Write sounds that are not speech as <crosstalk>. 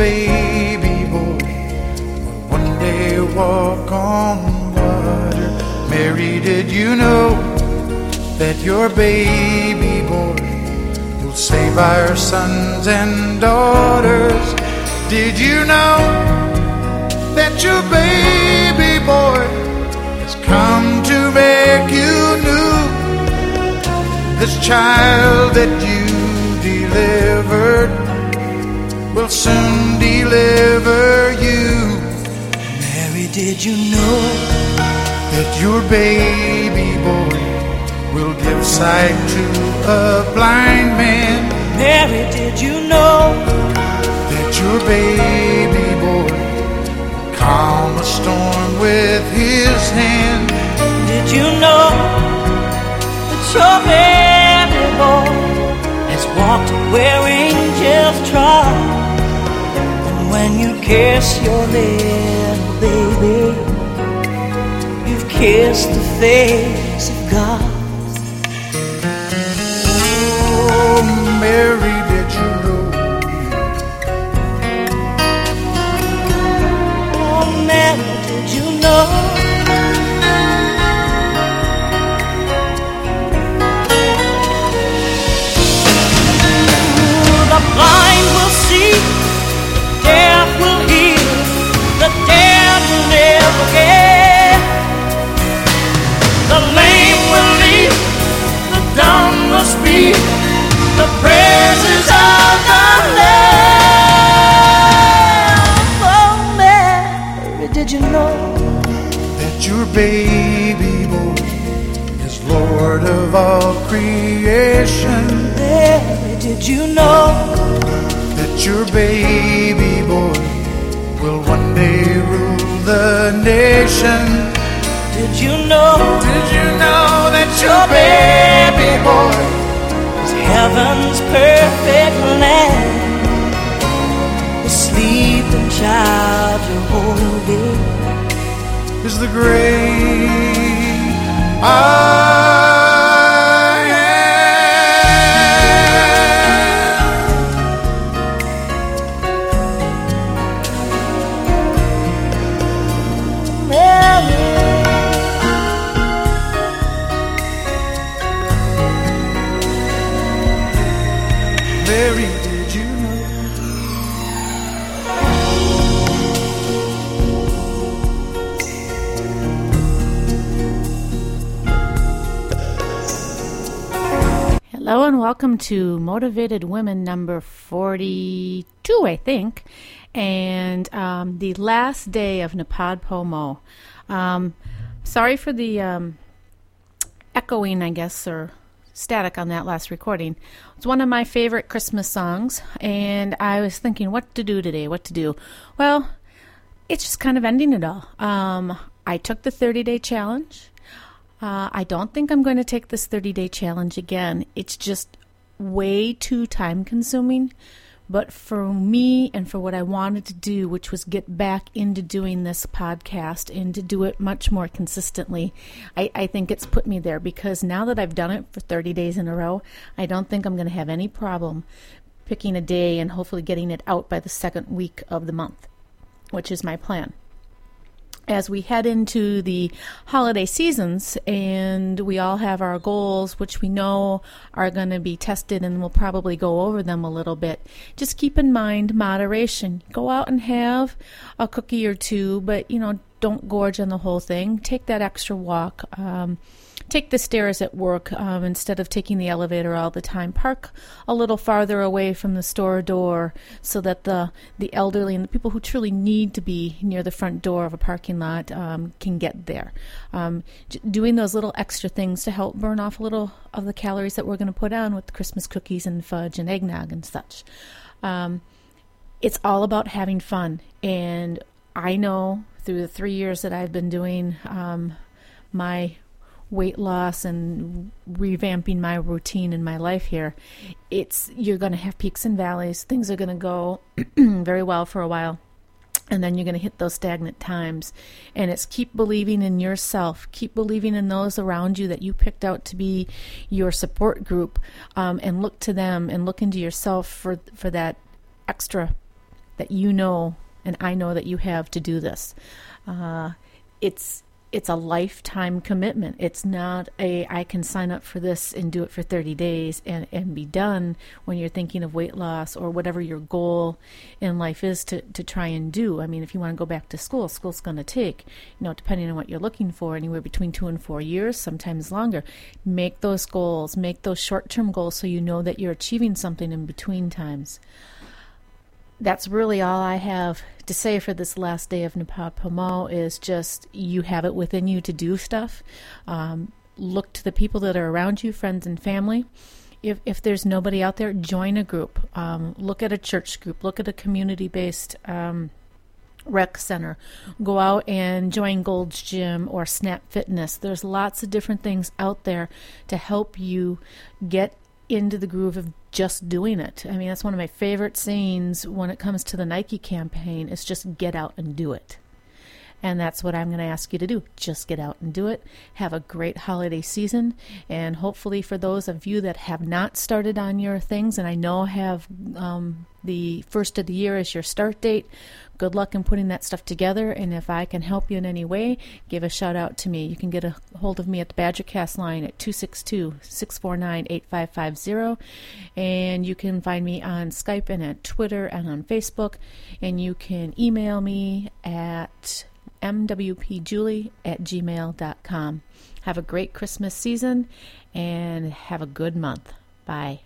baby boy one day walk on water. Mary, did you know that your baby boy will save our sons and daughters? Did you know that your baby boy has come to make you new? This child that you delivered will soon deliver you. Mary, did you know that your baby boy will give sight to a blind man? Mary, did you know that your baby boy will calm a storm with his hand? Did you know that your baby boy has walked where angels trod? When you kiss your little baby, you've kissed the face of God. Lord of all creation. Did you know? That your baby boy will one day rule the nation. Did you know? Did you know that your baby boy is heaven's perfect land. The sleeping child you're holding. is the great I Hello and welcome to Motivated Women number 42, I think, and um, the last day of NaPodPoMo. Um, sorry for the um, echoing, I guess, or static on that last recording. It's one of my favorite Christmas songs, and I was thinking what to do today, what to do. Well, it's just kind of ending it all. Um, I took the 30 day challenge. Uh, I don't think I'm going to take this 30 day challenge again. It's just way too time consuming. But for me and for what I wanted to do, which was get back into doing this podcast and to do it much more consistently, I, I think it's put me there because now that I've done it for 30 days in a row, I don't think I'm going to have any problem picking a day and hopefully getting it out by the second week of the month, which is my plan as we head into the holiday seasons and we all have our goals, which we know are going to be tested and we'll probably go over them a little bit, just keep in mind moderation. Go out and have a cookie or two, but you know, don't gorge on the whole thing. Take that extra walk. Um, take the stairs at work um, instead of taking the elevator all the time. Park a little farther away from the store door so that the the elderly and the people who truly need to be near the front door of a parking lot um, can get there. Um, j- doing those little extra things to help burn off a little of the calories that we're going to put on with Christmas cookies and fudge and eggnog and such. Um, it's all about having fun, and I know through the three years that I've been doing um, my weight loss and revamping my routine in my life here, it's you're going to have peaks and valleys. Things are going to go <clears throat> very well for a while. And then you're going to hit those stagnant times. And it's keep believing in yourself. Keep believing in those around you that you picked out to be your support group. Um, and look to them and look into yourself for, for that extra that you know and I know that you have to do this. Uh, it's it's a lifetime commitment. It's not a I can sign up for this and do it for 30 days and, and be done when you're thinking of weight loss or whatever your goal in life is to, to try and do. I mean, if you want to go back to school, school's going to take, you know, depending on what you're looking for, anywhere between two and four years, sometimes longer. Make those goals, make those short term goals so you know that you're achieving something in between times that's really all I have to say for this last day of NaPoWo is just you have it within you to do stuff. Um, look to the people that are around you, friends and family. If, if there's nobody out there, join a group. Um, look at a church group. Look at a community based um, rec center. Go out and join Gold's Gym or Snap Fitness. There's lots of different things out there to help you get into the groove of just doing it. I mean, that's one of my favorite scenes when it comes to the Nike campaign is just get out and do it. And that's what I'm going to ask you to do. Just get out and do it. Have a great holiday season. And hopefully, for those of you that have not started on your things, and I know have um, the first of the year as your start date, good luck in putting that stuff together. And if I can help you in any way, give a shout out to me. You can get a hold of me at the Badgercast line at 262 649 8550. And you can find me on Skype and at Twitter and on Facebook. And you can email me at mwpjulie at gmail.com. Have a great Christmas season and have a good month. Bye.